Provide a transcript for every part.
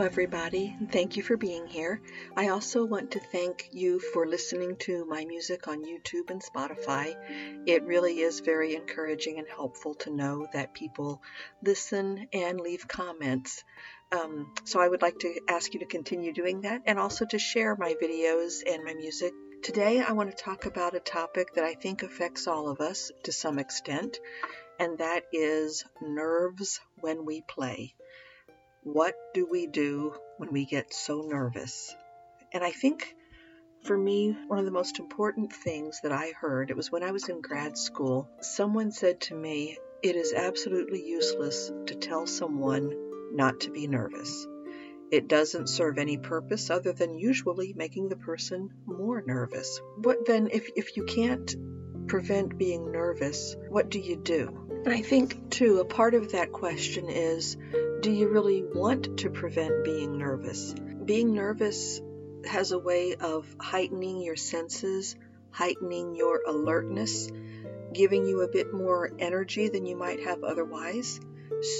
Hello, everybody. And thank you for being here. I also want to thank you for listening to my music on YouTube and Spotify. It really is very encouraging and helpful to know that people listen and leave comments. Um, so I would like to ask you to continue doing that and also to share my videos and my music. Today, I want to talk about a topic that I think affects all of us to some extent, and that is nerves when we play. What do we do when we get so nervous? And I think for me, one of the most important things that I heard, it was when I was in grad school, someone said to me, It is absolutely useless to tell someone not to be nervous. It doesn't serve any purpose other than usually making the person more nervous. What then, if, if you can't prevent being nervous, what do you do? And I think, too, a part of that question is do you really want to prevent being nervous? Being nervous has a way of heightening your senses, heightening your alertness, giving you a bit more energy than you might have otherwise.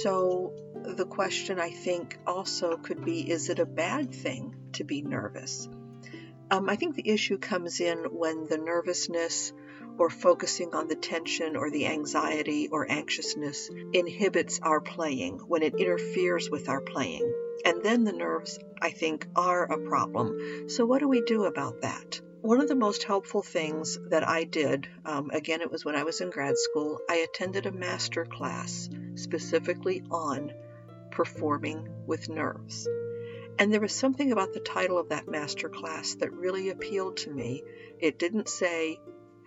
So, the question I think also could be is it a bad thing to be nervous? Um, I think the issue comes in when the nervousness or focusing on the tension or the anxiety or anxiousness inhibits our playing, when it interferes with our playing. And then the nerves, I think, are a problem. So, what do we do about that? One of the most helpful things that I did, um, again, it was when I was in grad school, I attended a master class specifically on performing with nerves. And there was something about the title of that master class that really appealed to me. It didn't say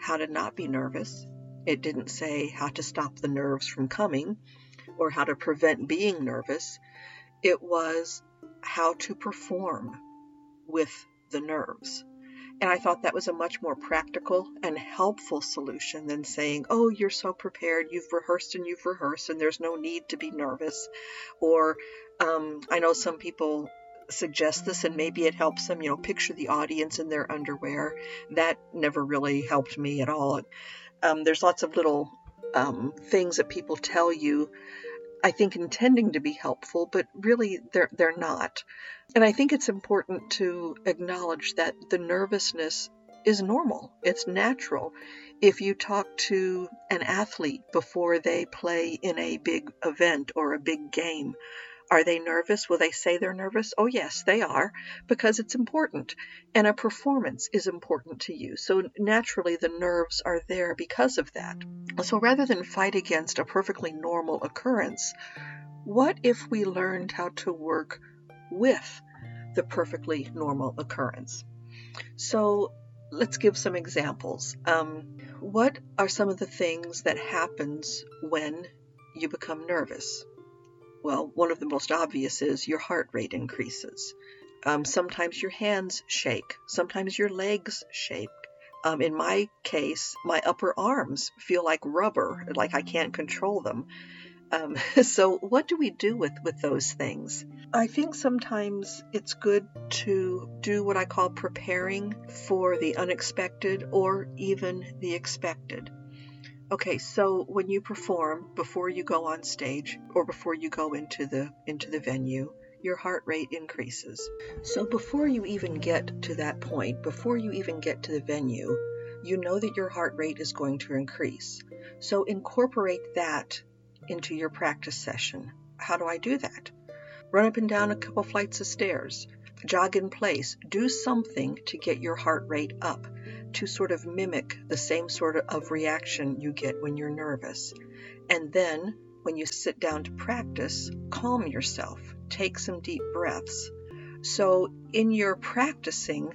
how to not be nervous. It didn't say how to stop the nerves from coming or how to prevent being nervous. It was how to perform with the nerves. And I thought that was a much more practical and helpful solution than saying, oh, you're so prepared, you've rehearsed and you've rehearsed, and there's no need to be nervous. Or um, I know some people suggest this and maybe it helps them, you know, picture the audience in their underwear. That never really helped me at all. Um, there's lots of little um, things that people tell you, I think intending to be helpful, but really they're, they're not. And I think it's important to acknowledge that the nervousness is normal, it's natural. If you talk to an athlete before they play in a big event or a big game, are they nervous? Will they say they're nervous? Oh, yes, they are, because it's important. And a performance is important to you. So naturally, the nerves are there because of that. So rather than fight against a perfectly normal occurrence, what if we learned how to work with the perfectly normal occurrence? So let's give some examples. Um, what are some of the things that happens when you become nervous? Well, one of the most obvious is your heart rate increases. Um, sometimes your hands shake. Sometimes your legs shake. Um, in my case, my upper arms feel like rubber, like I can't control them. Um, so, what do we do with, with those things? I think sometimes it's good to do what I call preparing for the unexpected or even the expected. Okay, so when you perform before you go on stage or before you go into the into the venue, your heart rate increases. So before you even get to that point, before you even get to the venue, you know that your heart rate is going to increase. So incorporate that into your practice session. How do I do that? Run up and down a couple flights of stairs, jog in place, do something to get your heart rate up to sort of mimic the same sort of reaction you get when you're nervous. And then, when you sit down to practice, calm yourself, take some deep breaths. So, in your practicing,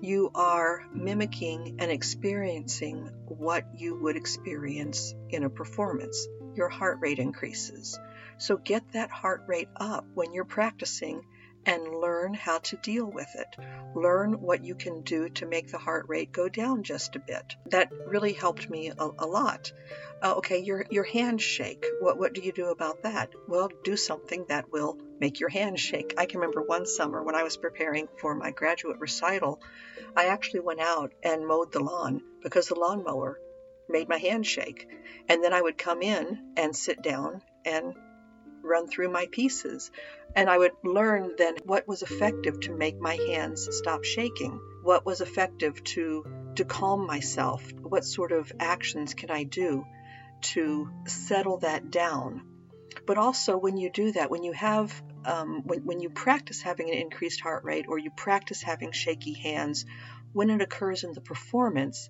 you are mimicking and experiencing what you would experience in a performance. Your heart rate increases. So, get that heart rate up when you're practicing and learn how to deal with it. Learn what you can do to make the heart rate go down just a bit. That really helped me a, a lot. Uh, okay, your your hands shake. What what do you do about that? Well, do something that will make your hands shake. I can remember one summer when I was preparing for my graduate recital, I actually went out and mowed the lawn because the lawnmower made my hands shake. And then I would come in and sit down and run through my pieces. And I would learn then what was effective to make my hands stop shaking, what was effective to to calm myself, what sort of actions can I do to settle that down. But also when you do that, when you have um, when, when you practice having an increased heart rate or you practice having shaky hands, when it occurs in the performance,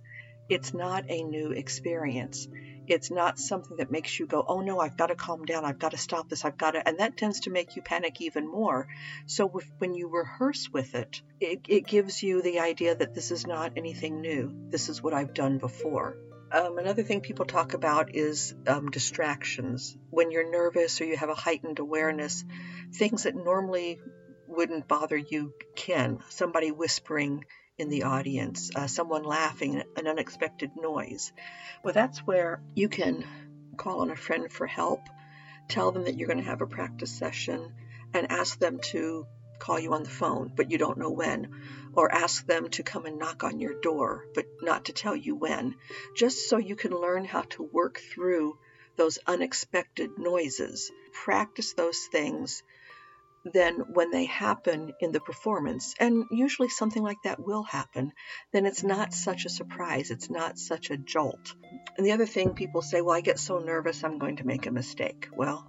it's not a new experience. It's not something that makes you go, oh no, I've got to calm down. I've got to stop this. I've got to. And that tends to make you panic even more. So when you rehearse with it, it, it gives you the idea that this is not anything new. This is what I've done before. Um, another thing people talk about is um, distractions. When you're nervous or you have a heightened awareness, things that normally wouldn't bother you can. Somebody whispering in the audience, uh, someone laughing, an unexpected noise. Well, that's where you can call on a friend for help, tell them that you're going to have a practice session, and ask them to call you on the phone, but you don't know when, or ask them to come and knock on your door, but not to tell you when, just so you can learn how to work through those unexpected noises. Practice those things then when they happen in the performance, and usually something like that will happen, then it's not such a surprise. It's not such a jolt. And the other thing people say, well, I get so nervous, I'm going to make a mistake. Well,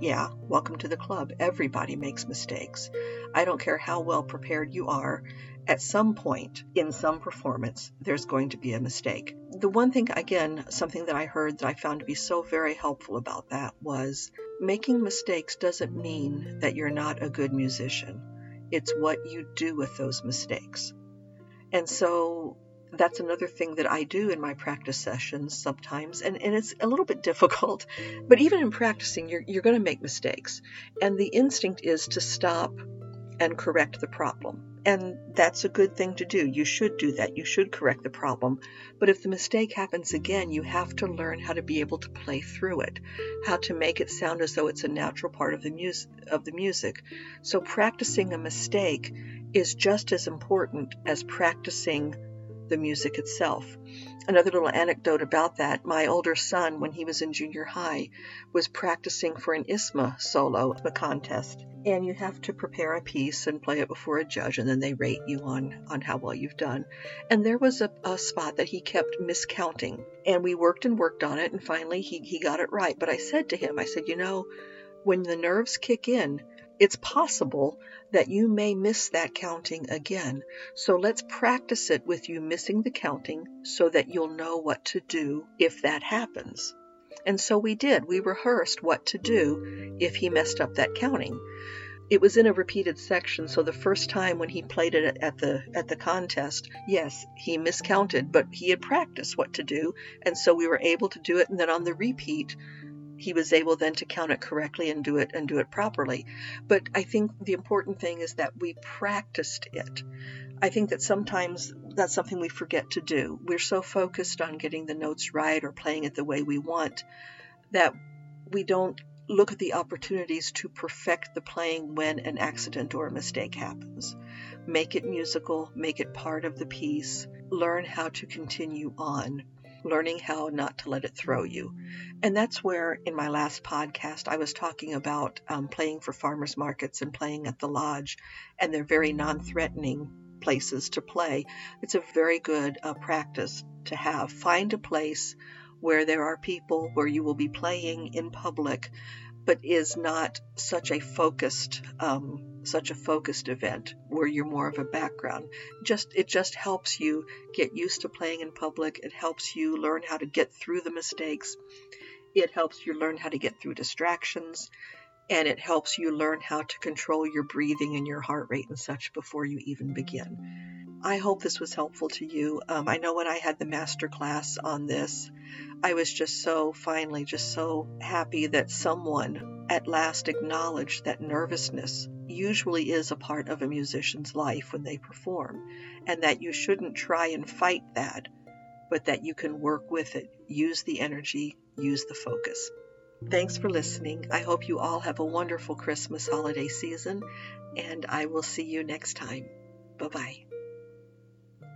yeah, welcome to the club. Everybody makes mistakes. I don't care how well prepared you are. At some point in some performance, there's going to be a mistake. The one thing, again, something that I heard that I found to be so very helpful about that was making mistakes doesn't mean that you're not a good musician. It's what you do with those mistakes. And so that's another thing that I do in my practice sessions sometimes, and, and it's a little bit difficult. But even in practicing, you're, you're going to make mistakes. And the instinct is to stop and correct the problem. And that's a good thing to do. You should do that. You should correct the problem. But if the mistake happens again, you have to learn how to be able to play through it, how to make it sound as though it's a natural part of the music of the music. So practicing a mistake is just as important as practicing the music itself. Another little anecdote about that my older son, when he was in junior high, was practicing for an ISSMA solo, a contest. And you have to prepare a piece and play it before a judge, and then they rate you on, on how well you've done. And there was a, a spot that he kept miscounting. And we worked and worked on it, and finally he, he got it right. But I said to him, I said, you know, when the nerves kick in, it's possible that you may miss that counting again. So let's practice it with you missing the counting so that you'll know what to do if that happens. And so we did. We rehearsed what to do if he messed up that counting. It was in a repeated section, so the first time when he played it at the at the contest, yes, he miscounted, but he had practiced what to do, and so we were able to do it. And then on the repeat, he was able then to count it correctly and do it and do it properly. But I think the important thing is that we practiced it. I think that sometimes that's something we forget to do. We're so focused on getting the notes right or playing it the way we want that we don't look at the opportunities to perfect the playing when an accident or a mistake happens. Make it musical, make it part of the piece, learn how to continue on learning how not to let it throw you. And that's where, in my last podcast, I was talking about um, playing for farmers markets and playing at the lodge, and they're very non threatening places to play. It's a very good uh, practice to have. Find a place where there are people where you will be playing in public but is not such a focused um, such a focused event where you're more of a background. Just it just helps you get used to playing in public. It helps you learn how to get through the mistakes. It helps you learn how to get through distractions. And it helps you learn how to control your breathing and your heart rate and such before you even begin i hope this was helpful to you um, i know when i had the master class on this I was just so finally just so happy that someone at last acknowledged that nervousness usually is a part of a musician's life when they perform, and that you shouldn't try and fight that, but that you can work with it, use the energy, use the focus. Thanks for listening. I hope you all have a wonderful Christmas holiday season, and I will see you next time. Bye bye.